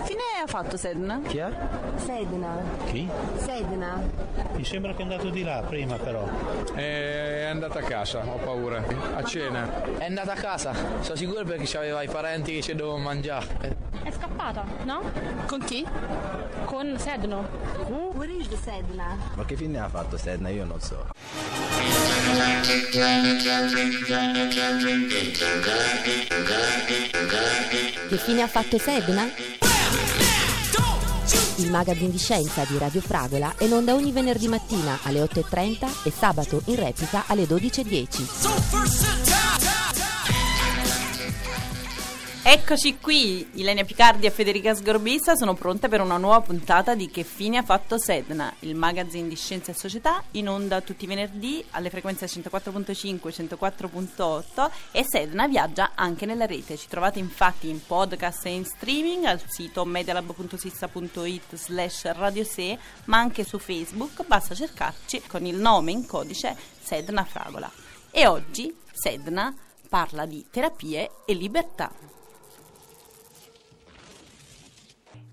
Che fine ha fatto Sedna? Chi è? Sedna. Chi? Sedna. Mi sembra che è andato di là prima però. È andata a casa, ho paura. A cena. È andata a casa, sono sicuro perché aveva i parenti che ci dovevano mangiare. È scappata, no? Con chi? Con Sedno. Where is the Sedna? Ma che fine ha fatto Sedna? Io non so. Che fine ha fatto Sedna? Il magazine di scienza di Radio Fragola è in onda ogni venerdì mattina alle 8.30 e sabato in replica alle 12.10. Eccoci qui, Ilenia Picardi e Federica Sgorbissa sono pronte per una nuova puntata di Che fine ha fatto Sedna, il magazine di scienza e società, in onda tutti i venerdì alle frequenze 104.5 e 104.8 e Sedna viaggia anche nella rete. Ci trovate infatti in podcast e in streaming al sito medialab.sissa.it slash radiose, ma anche su Facebook, basta cercarci con il nome in codice Sedna Fragola. E oggi Sedna parla di terapie e libertà.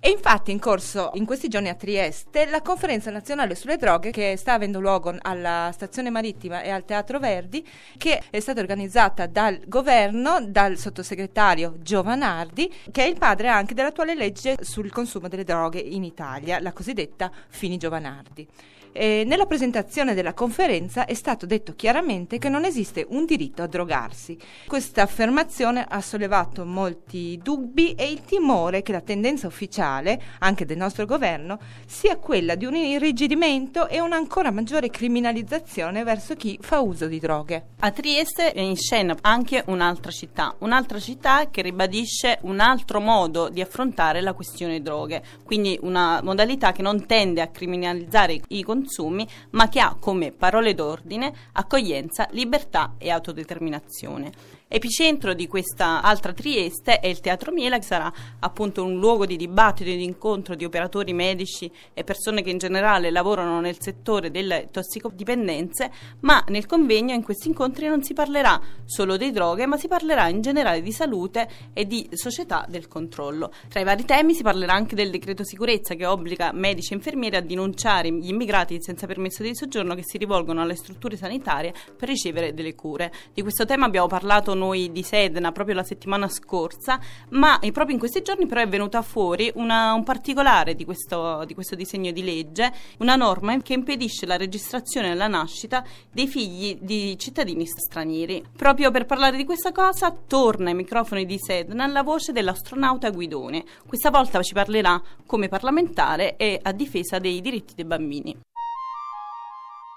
E infatti in corso in questi giorni a Trieste la conferenza nazionale sulle droghe che sta avendo luogo alla stazione marittima e al Teatro Verdi che è stata organizzata dal governo, dal sottosegretario Giovanardi che è il padre anche dell'attuale legge sul consumo delle droghe in Italia, la cosiddetta Fini Giovanardi. E nella presentazione della conferenza è stato detto chiaramente che non esiste un diritto a drogarsi. Questa affermazione ha sollevato molti dubbi e il timore che la tendenza ufficiale, anche del nostro governo, sia quella di un irrigidimento e un'ancora maggiore criminalizzazione verso chi fa uso di droghe. A Trieste è in scena anche un'altra città, un'altra città che ribadisce un altro modo di affrontare la questione droghe, quindi una modalità che non tende a criminalizzare i consumi, ma che ha come parole d'ordine accoglienza, libertà e autodeterminazione. Epicentro di questa altra Trieste è il Teatro Miela, che sarà appunto un luogo di dibattito e di incontro di operatori medici e persone che in generale lavorano nel settore delle tossicodipendenze, ma nel convegno in questi incontri non si parlerà solo di droghe, ma si parlerà in generale di salute e di società del controllo. Tra i vari temi si parlerà anche del decreto sicurezza che obbliga medici e infermieri a denunciare gli immigrati senza permesso di soggiorno che si rivolgono alle strutture sanitarie per ricevere delle cure. Di questo tema abbiamo parlato noi di Sedna proprio la settimana scorsa, ma proprio in questi giorni però è venuta fuori una, un particolare di questo, di questo disegno di legge, una norma che impedisce la registrazione alla nascita dei figli di cittadini stranieri. Proprio per parlare di questa cosa torna ai microfoni di Sedna la voce dell'astronauta Guidone. Questa volta ci parlerà come parlamentare e a difesa dei diritti dei bambini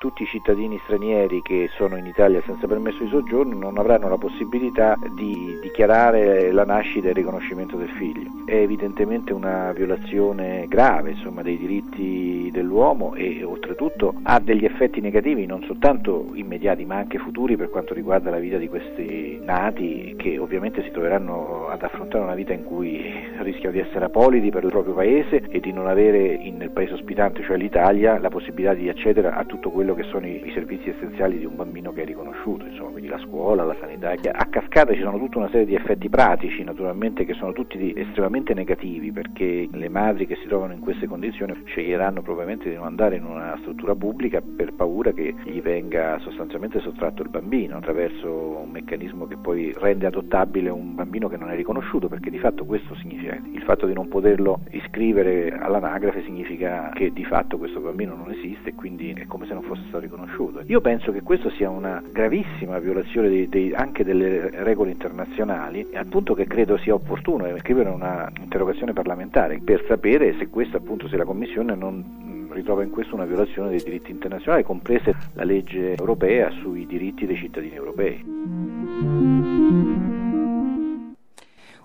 tutti i cittadini stranieri che sono in Italia senza permesso di soggiorno non avranno la possibilità di dichiarare la nascita e il riconoscimento del figlio. È evidentemente una violazione grave insomma, dei diritti dell'uomo e oltretutto ha degli effetti negativi non soltanto immediati ma anche futuri per quanto riguarda la vita di questi nati che ovviamente si troveranno ad affrontare una vita in cui rischiano di essere apolidi per il proprio paese e di non avere nel paese ospitante, cioè l'Italia, la possibilità di accedere a tutto quello quello che sono i, i, servizi essenziali di un bambino che è riconosciuto, insomma, quindi la scuola, la sanità. A cascata ci sono tutta una serie di effetti pratici, naturalmente, che sono tutti estremamente negativi, perché le madri che si trovano in queste condizioni sceglieranno probabilmente di non andare in una struttura pubblica per paura che gli venga sostanzialmente sottratto il bambino attraverso un meccanismo che poi rende adottabile un bambino che non è riconosciuto, perché di fatto questo significa il fatto di non poterlo iscrivere all'anagrafe significa che di fatto questo bambino non esiste e quindi è come se non fosse stato riconosciuto. Io penso che questo sia una gravissima violazione dei, dei, anche delle regole internazionali, al punto che credo sia opportuno scrivere un'interrogazione parlamentare per sapere se questa appunto se la Commissione non ritrova in questo una violazione dei diritti internazionali, comprese la legge europea sui diritti dei cittadini europei.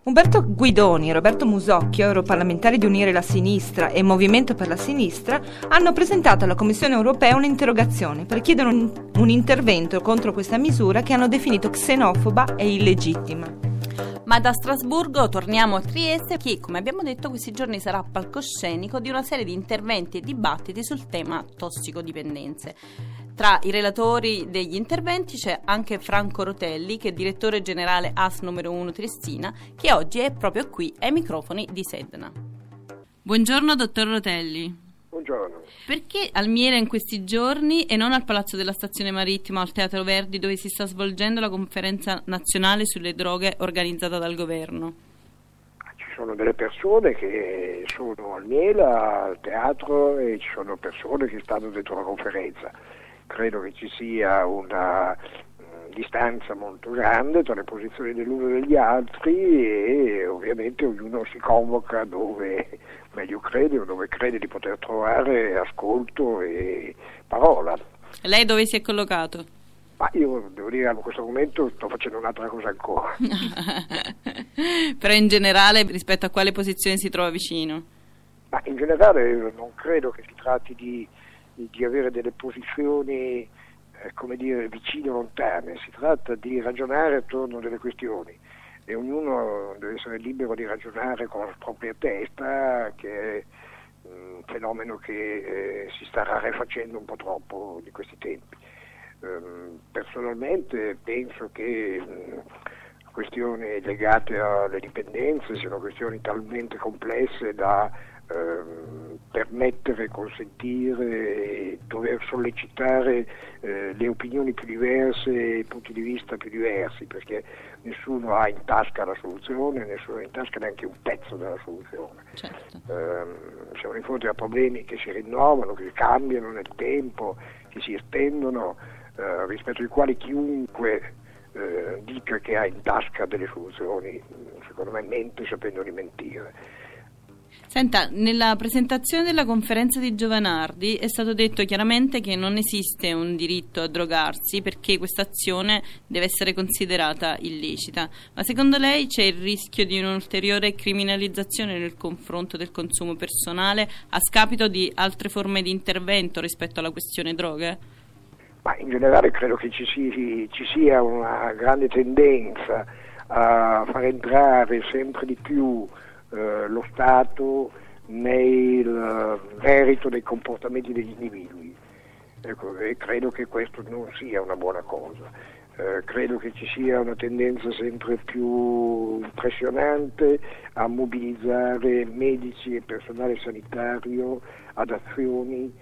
Umberto Guidoni e Roberto Musocchio, europarlamentari di Unire la Sinistra e Movimento per la Sinistra, hanno presentato alla Commissione europea un'interrogazione per chiedere un, un intervento contro questa misura che hanno definito xenofoba e illegittima. Ma da Strasburgo torniamo a Trieste che, come abbiamo detto, questi giorni sarà palcoscenico di una serie di interventi e dibattiti sul tema tossicodipendenze. Tra i relatori degli interventi c'è anche Franco Rotelli, che è direttore generale AS numero 1 Triestina, che oggi è proprio qui ai microfoni di Sedna. Buongiorno, dottor Rotelli. Buongiorno. Perché al Miele in questi giorni e non al Palazzo della Stazione Marittima al Teatro Verdi dove si sta svolgendo la conferenza nazionale sulle droghe organizzata dal governo? Ci sono delle persone che sono al Miele, al teatro e ci sono persone che stanno dentro la conferenza. Credo che ci sia una distanza molto grande tra le posizioni dell'uno e degli altri e ovviamente ognuno si convoca dove meglio crede o dove crede di poter trovare ascolto e parola. Lei dove si è collocato? Ma io devo dire in questo momento sto facendo un'altra cosa ancora. Però in generale rispetto a quale posizione si trova vicino? Ma in generale non credo che si tratti di, di avere delle posizioni eh, come dire, vicine o lontane, si tratta di ragionare attorno a delle questioni e ognuno deve essere libero di ragionare con la propria testa, che è un fenomeno che eh, si sta rarefacendo un po' troppo di questi tempi. Um, personalmente penso che um, questioni legate alle dipendenze siano questioni talmente complesse da Ehm, permettere, consentire, dover sollecitare eh, le opinioni più diverse e i punti di vista più diversi, perché nessuno ha in tasca la soluzione, nessuno ha in tasca neanche un pezzo della soluzione. Certo. Eh, siamo di fronte a problemi che si rinnovano, che cambiano nel tempo, che si estendono, eh, rispetto ai quali chiunque eh, dica che ha in tasca delle soluzioni, secondo me mente sapendo di mentire. Senta, nella presentazione della conferenza di Giovanardi è stato detto chiaramente che non esiste un diritto a drogarsi perché questa azione deve essere considerata illecita. Ma secondo lei c'è il rischio di un'ulteriore criminalizzazione nel confronto del consumo personale a scapito di altre forme di intervento rispetto alla questione droghe? Ma in generale credo che ci, si, ci sia una grande tendenza a far entrare sempre di più eh, lo Stato nel merito dei comportamenti degli individui. Ecco, e credo che questo non sia una buona cosa. Eh, credo che ci sia una tendenza sempre più impressionante a mobilizzare medici e personale sanitario ad azioni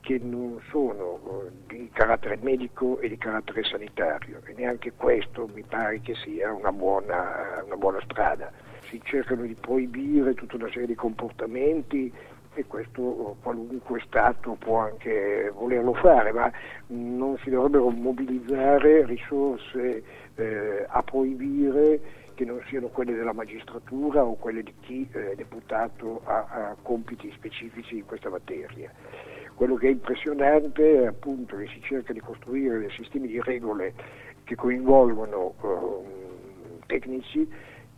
che non sono eh, di carattere medico e di carattere sanitario e neanche questo mi pare che sia una buona, una buona strada si cercano di proibire tutta una serie di comportamenti e questo qualunque Stato può anche volerlo fare, ma non si dovrebbero mobilizzare risorse eh, a proibire che non siano quelle della magistratura o quelle di chi è deputato a, a compiti specifici in questa materia. Quello che è impressionante è appunto che si cerca di costruire dei sistemi di regole che coinvolgono eh, tecnici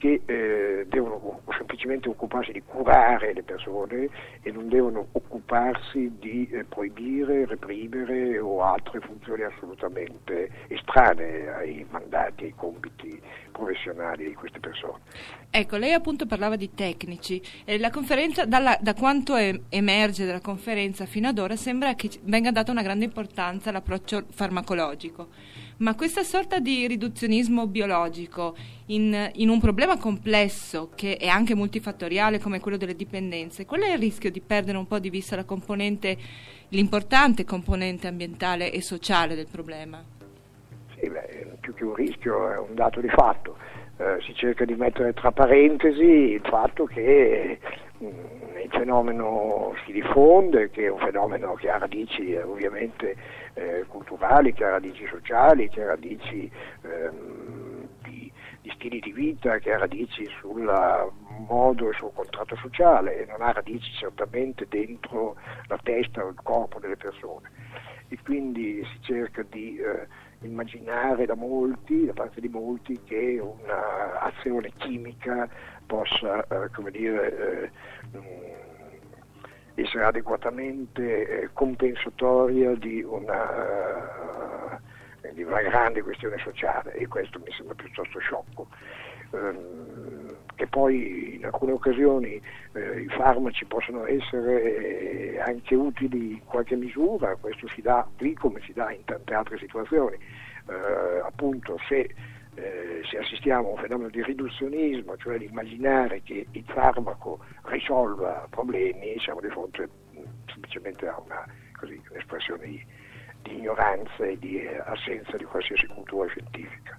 che eh, devono semplicemente occuparsi di curare le persone e non devono occuparsi di eh, proibire, reprimere o altre funzioni assolutamente estranee ai mandati, ai compiti professionali di queste persone. Ecco, lei appunto parlava di tecnici. Eh, la conferenza, dalla, da quanto è, emerge dalla conferenza fino ad ora, sembra che venga data una grande importanza all'approccio farmacologico. Ma questa sorta di riduzionismo biologico in, in, un problema complesso che è anche multifattoriale come quello delle dipendenze, qual è il rischio di perdere un po' di vista componente, l'importante componente ambientale e sociale del problema? Sì, beh, più che un rischio è un dato di fatto. Eh, si cerca di mettere tra parentesi il fatto che il fenomeno si diffonde, che è un fenomeno che ha radici eh, ovviamente eh, culturali, che ha radici sociali, che ha radici ehm, di, di, stili di vita, che ha radici sul modo e sul contratto sociale e non ha radici certamente dentro la testa o il corpo delle persone. E quindi si cerca di eh, immaginare da molti, da parte di molti, che un'azione chimica possa, eh, dire, eh, essere adeguatamente eh, compensatoria di una, di una, grande questione sociale e questo mi sembra piuttosto sciocco. Um, che poi in alcune occasioni i farmaci possono essere anche utili in qualche misura, questo si dà qui come si dà in tante altre situazioni. Appunto se eh, se assistiamo a un fenomeno di riduzionismo, cioè di immaginare che il farmaco risolva problemi, siamo di fronte mh, semplicemente a una, così, un'espressione di, di ignoranza e di eh, assenza di qualsiasi cultura scientifica.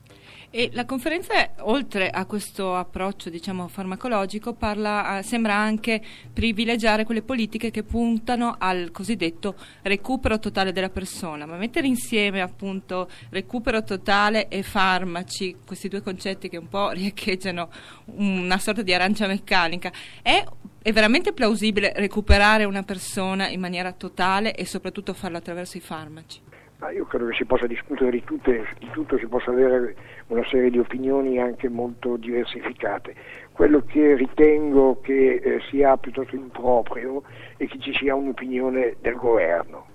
E la conferenza, oltre a questo approccio diciamo, farmacologico, parla, eh, sembra anche privilegiare quelle politiche che puntano al cosiddetto recupero totale della persona, ma mettere insieme appunto recupero totale e farmaci, questi due concetti che un po' riecheggiano una sorta di arancia meccanica, è è veramente plausibile recuperare una persona in maniera totale e soprattutto farlo attraverso i farmaci? Ma io credo che si possa discutere di, tutte, di tutto, si possa avere una serie di opinioni anche molto diversificate. Quello che ritengo che eh, sia piuttosto improprio è che ci sia un'opinione del governo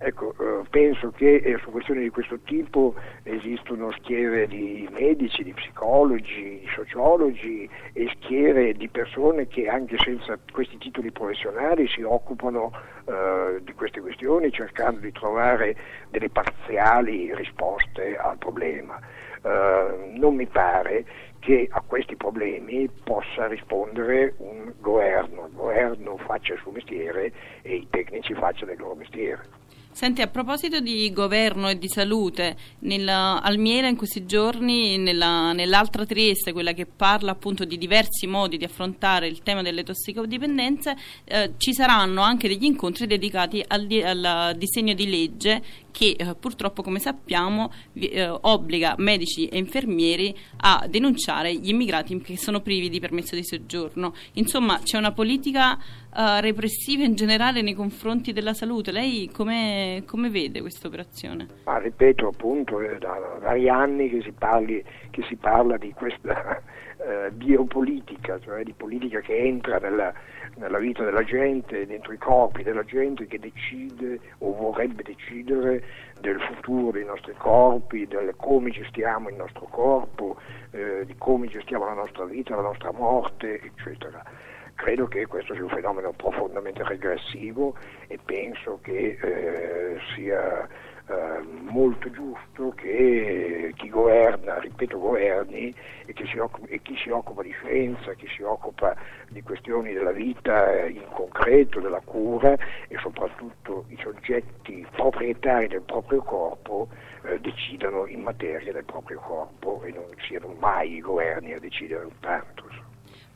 Ecco, eh, penso che eh, su questioni di questo tipo esistono schiere di medici, di psicologi, di sociologi e schiere di persone che anche senza questi titoli professionali si occupano eh, di queste questioni cercando di trovare delle parziali risposte al problema. Eh, non mi pare che a questi problemi possa rispondere un governo, il governo faccia il suo mestiere e i tecnici facciano il loro mestiere. Senti, a proposito di governo e di salute, nella, Almiera in questi giorni, nella, nell'altra Trieste, quella che parla appunto di diversi modi di affrontare il tema delle tossicodipendenze, eh, ci saranno anche degli incontri dedicati al, al disegno di legge che eh, purtroppo, come sappiamo, eh, obbliga medici e infermieri a denunciare gli immigrati che sono privi di permesso di soggiorno. Insomma, c'è una politica uh, repressiva in generale nei confronti della salute. Lei come, vede questa operazione? Ah, ripeto, appunto, è da vari anni che si, parli, che si parla di questa uh, biopolitica, cioè di politica che entra nella, nella vita della gente, dentro i corpi della gente, che decide o vorrebbe decidere del futuro dei nostri corpi, del come gestiamo il nostro corpo, eh, di come gestiamo la nostra vita, la nostra morte, eccetera. Credo che questo sia un fenomeno profondamente regressivo e penso che eh, sia eh, molto giusto che chi governa, ripeto governi, e, occupa, e, chi si occupa di scienza, chi si occupa di questioni della vita in concreto, della cura e soprattutto i soggetti proprietari del proprio corpo eh, decidano in materia del proprio corpo e non siano mai i governi a decidere un tanto.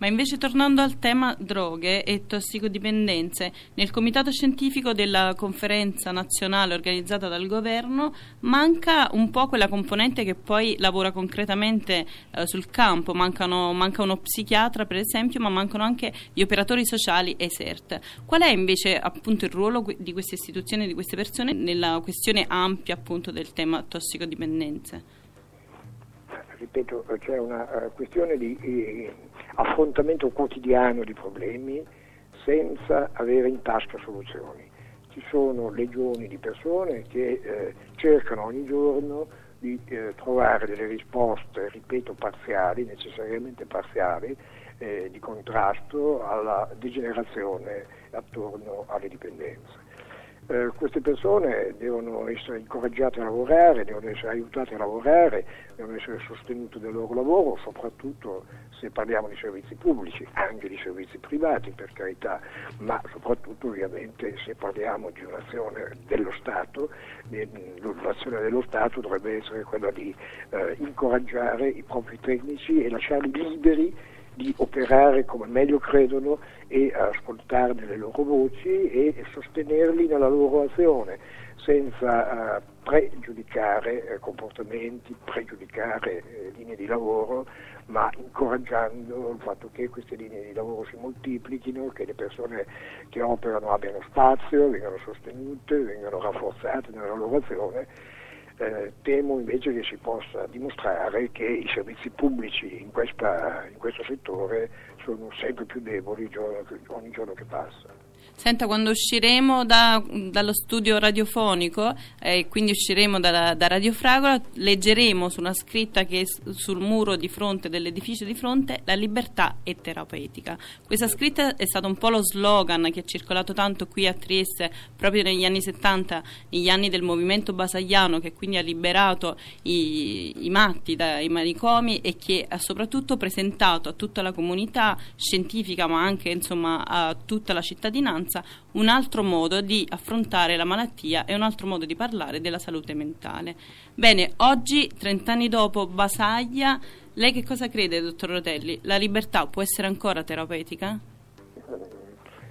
Ma invece tornando al tema droghe e tossicodipendenze, nel comitato scientifico della conferenza nazionale organizzata dal governo manca un po' quella componente che poi lavora concretamente eh, sul campo, Mancano, manca uno psichiatra per esempio, ma mancano anche gli operatori sociali e CERT. Qual è invece appunto il ruolo di queste istituzioni, di queste persone nella questione ampia appunto del tema tossicodipendenze? Ripeto, c'è una uh, questione di... Eh, affrontamento quotidiano di problemi senza avere in tasca soluzioni. Ci sono legioni di persone che eh, cercano ogni giorno di eh, trovare delle risposte, ripeto, parziali, necessariamente parziali, eh, di contrasto alla degenerazione attorno alle dipendenze. Eh, queste persone devono essere incoraggiate a lavorare, devono essere aiutate a lavorare, devono essere sostenute nel loro lavoro, soprattutto se parliamo di servizi pubblici, anche di servizi privati per carità, ma soprattutto ovviamente se parliamo di un'azione dello Stato, l'azione dello Stato dovrebbe essere quella di eh, incoraggiare i propri tecnici e lasciarli liberi di operare come meglio credono e ascoltarne le loro voci e sostenerli nella loro azione senza uh, pregiudicare eh, comportamenti, pregiudicare eh, linee di lavoro, ma incoraggiando il fatto che queste linee di lavoro si moltiplichino, che le persone che operano abbiano spazio, vengano sostenute, vengano rafforzate nella loro azione eh, temo invece che si possa dimostrare che i servizi pubblici in, questa, in questo settore sono sempre più deboli ogni giorno che passa. Senta, quando usciremo da- dallo studio radiofonico e quindi usciremo dalla- da Radio Fragola, leggeremo su una scritta che è sul muro di fronte dell'edificio di fronte la libertà è terapeutica. Questa scritta è stato un po' lo slogan che ha circolato tanto qui a Trieste proprio negli anni 70, negli anni del movimento basagliano che quindi ha liberato i, i matti dai manicomi e che ha soprattutto presentato a tutta la comunità scientifica ma anche insomma a tutta la cittadinanza un altro modo di affrontare la malattia e un altro modo di parlare della salute mentale. Bene, oggi, 30 anni dopo Basaglia, lei che cosa crede, dottor Rotelli? La libertà può essere ancora terapeutica?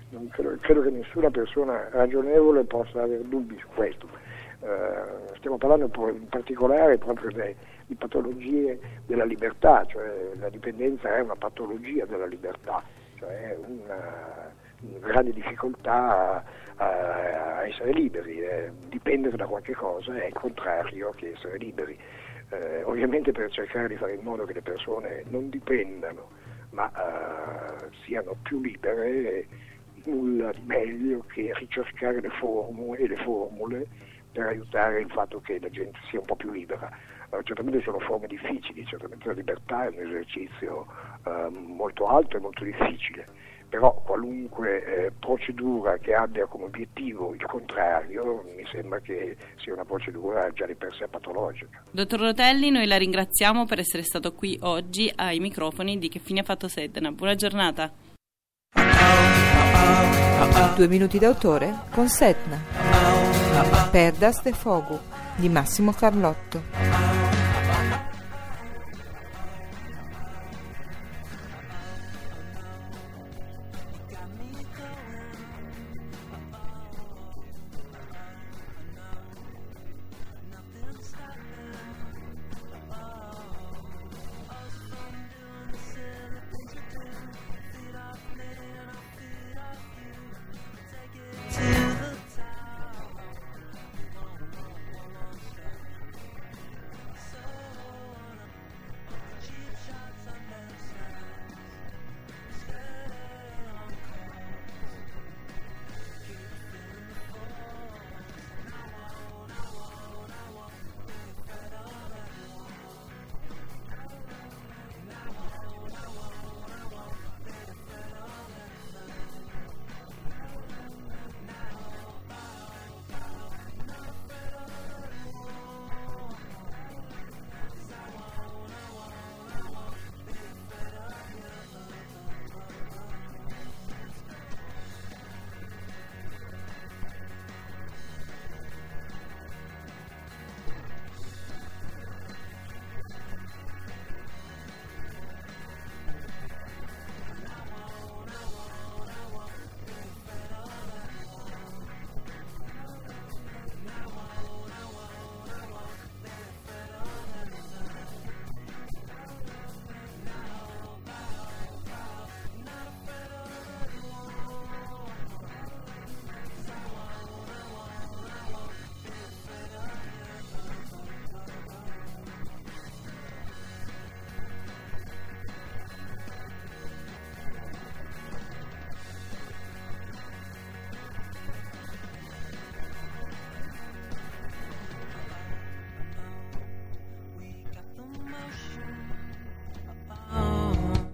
Non credo, credo che nessuna persona ragionevole possa avere dubbi su questo. Eh, stiamo parlando in particolare proprio de- di patologie della libertà, cioè la dipendenza è una patologia della libertà, cioè una grande difficoltà a, a essere liberi, eh, dipendere da qualche cosa è il contrario che essere liberi. Eh, ovviamente per cercare di fare in modo che le persone non dipendano, ma eh, siano più libere, nulla di meglio che ricercare le formule e le formule per aiutare il fatto che la gente sia un po' più libera. Eh, certamente sono forme difficili, certamente la libertà è un esercizio eh, molto alto e molto difficile, però qualunque eh, procedura che abbia come obiettivo il contrario mi sembra che sia una procedura già di per sé patologica. Dottor Rotelli, noi la ringraziamo per essere stato qui oggi ai microfoni di Che fine ha fatto Sedna. Buona giornata. Due minuti d'autore con Setna. Perdas de Fogu di Massimo Carlotto.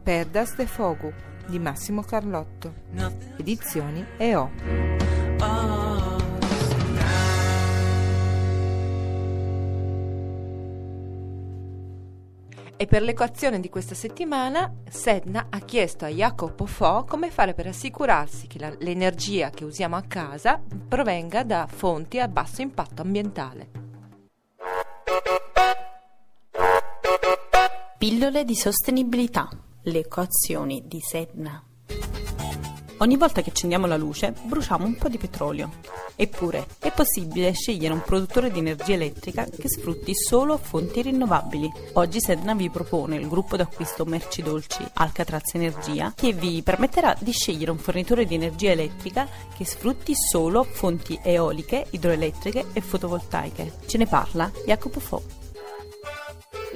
Perdas de Fogu di Massimo Carlotto. Edizioni EO. E per l'equazione di questa settimana, Sedna ha chiesto a Jacopo Fo come fare per assicurarsi che la- l'energia che usiamo a casa provenga da fonti a basso impatto ambientale. Pillole di sostenibilità. Le equazioni di Sedna. Ogni volta che accendiamo la luce bruciamo un po' di petrolio. Eppure è possibile scegliere un produttore di energia elettrica che sfrutti solo fonti rinnovabili. Oggi Sedna vi propone il gruppo d'acquisto merci dolci Alcatraz Energia che vi permetterà di scegliere un fornitore di energia elettrica che sfrutti solo fonti eoliche, idroelettriche e fotovoltaiche. Ce ne parla Jacopo Fo.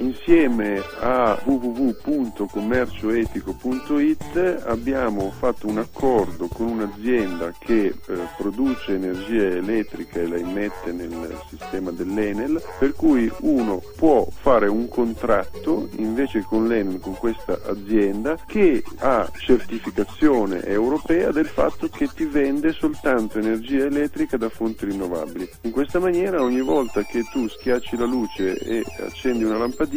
Insieme a www.commercioetico.it abbiamo fatto un accordo con un'azienda che eh, produce energia elettrica e la immette nel sistema dell'Enel, per cui uno può fare un contratto invece con l'Enel, con questa azienda, che ha certificazione europea del fatto che ti vende soltanto energia elettrica da fonti rinnovabili. In questa maniera ogni volta che tu schiacci la luce e accendi una lampadina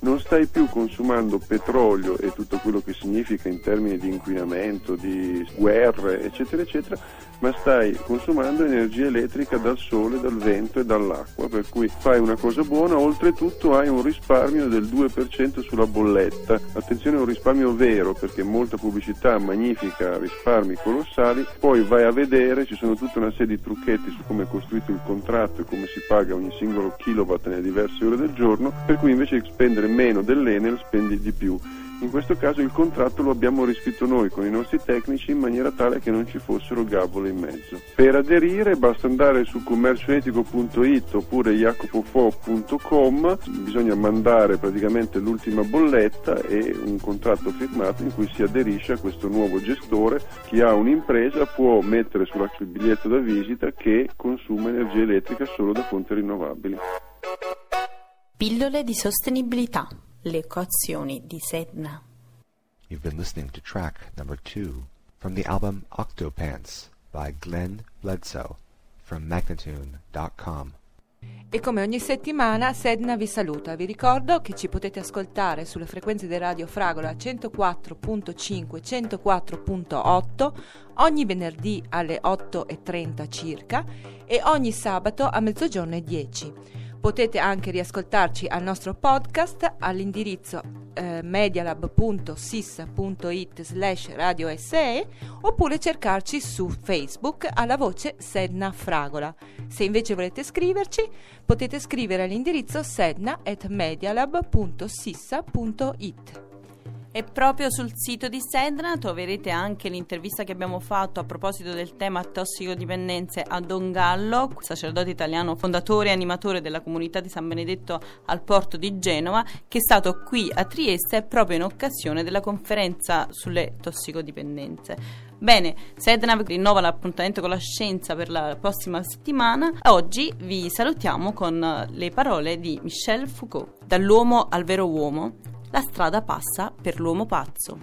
non stai più consumando petrolio e tutto quello che significa in termini di inquinamento, di guerre, eccetera, eccetera, ma stai consumando energia elettrica dal sole, dal vento e dall'acqua, per cui fai una cosa buona, oltretutto hai un risparmio del 2% sulla bolletta. Attenzione, è un risparmio vero perché molta pubblicità magnifica risparmi colossali, poi vai a vedere, ci sono tutta una serie di trucchetti su come è costruito il contratto e come si paga ogni singolo kilowatt nelle diverse ore del giorno, per cui invece di spendere meno dell'Enel spendi di più. In questo caso il contratto lo abbiamo riscritto noi con i nostri tecnici in maniera tale che non ci fossero gavole in mezzo. Per aderire basta andare su commercioetico.it oppure jacopofo.com, bisogna mandare praticamente l'ultima bolletta e un contratto firmato in cui si aderisce a questo nuovo gestore. Chi ha un'impresa può mettere sul biglietto da visita che consuma energia elettrica solo da fonti rinnovabili. Pillole di sostenibilità. Le equazioni di Sedna. You've been listening to track number two from the album Octopants by Glenn Bledsoe from Magnatune.com. E come ogni settimana Sedna vi saluta. Vi ricordo che ci potete ascoltare sulle frequenze di Radio Fragola 104.5 104.8 ogni venerdì alle 8.30 circa e ogni sabato a mezzogiorno e 10. Potete anche riascoltarci al nostro podcast all'indirizzo eh, medialab.sis.it slash radio SE oppure cercarci su Facebook alla voce Sedna Fragola. Se invece volete scriverci potete scrivere all'indirizzo sedna at medialab.sissa.it. E proprio sul sito di Sedna troverete anche l'intervista che abbiamo fatto a proposito del tema tossicodipendenze a Don Gallo, sacerdote italiano fondatore e animatore della comunità di San Benedetto al porto di Genova, che è stato qui a Trieste proprio in occasione della conferenza sulle tossicodipendenze. Bene, Sedna rinnova l'appuntamento con la scienza per la prossima settimana. Oggi vi salutiamo con le parole di Michel Foucault. Dall'uomo al vero uomo, la strada passa per l'uomo pazzo.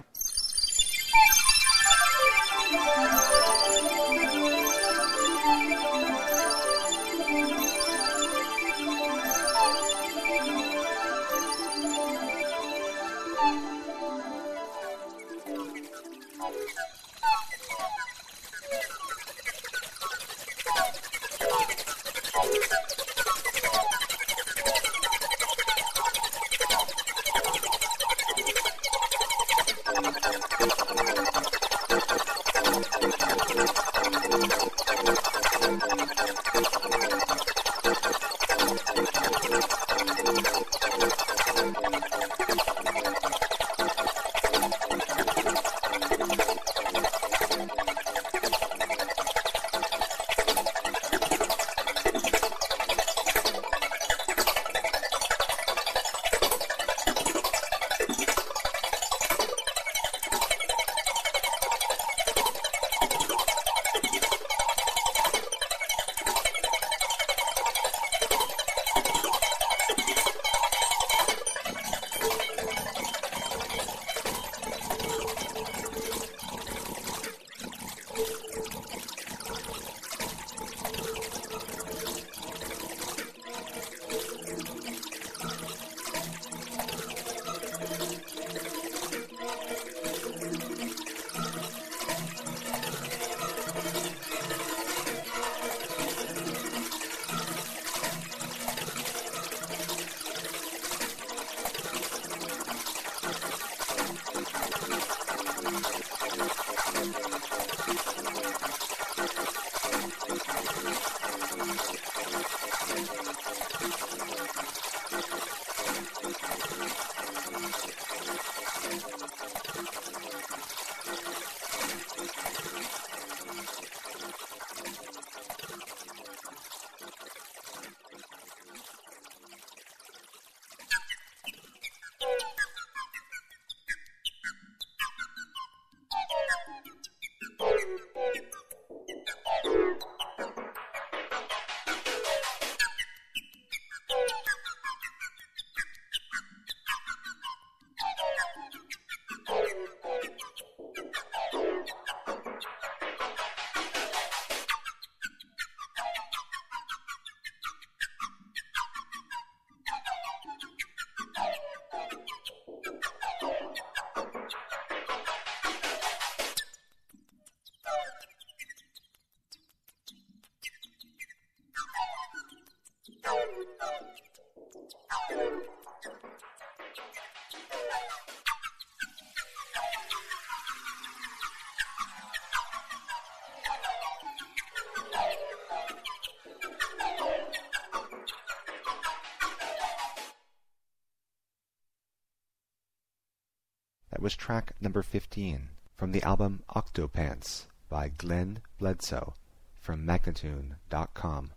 Was track number 15 from the album Octopants by Glenn Bledsoe from Magnatune.com.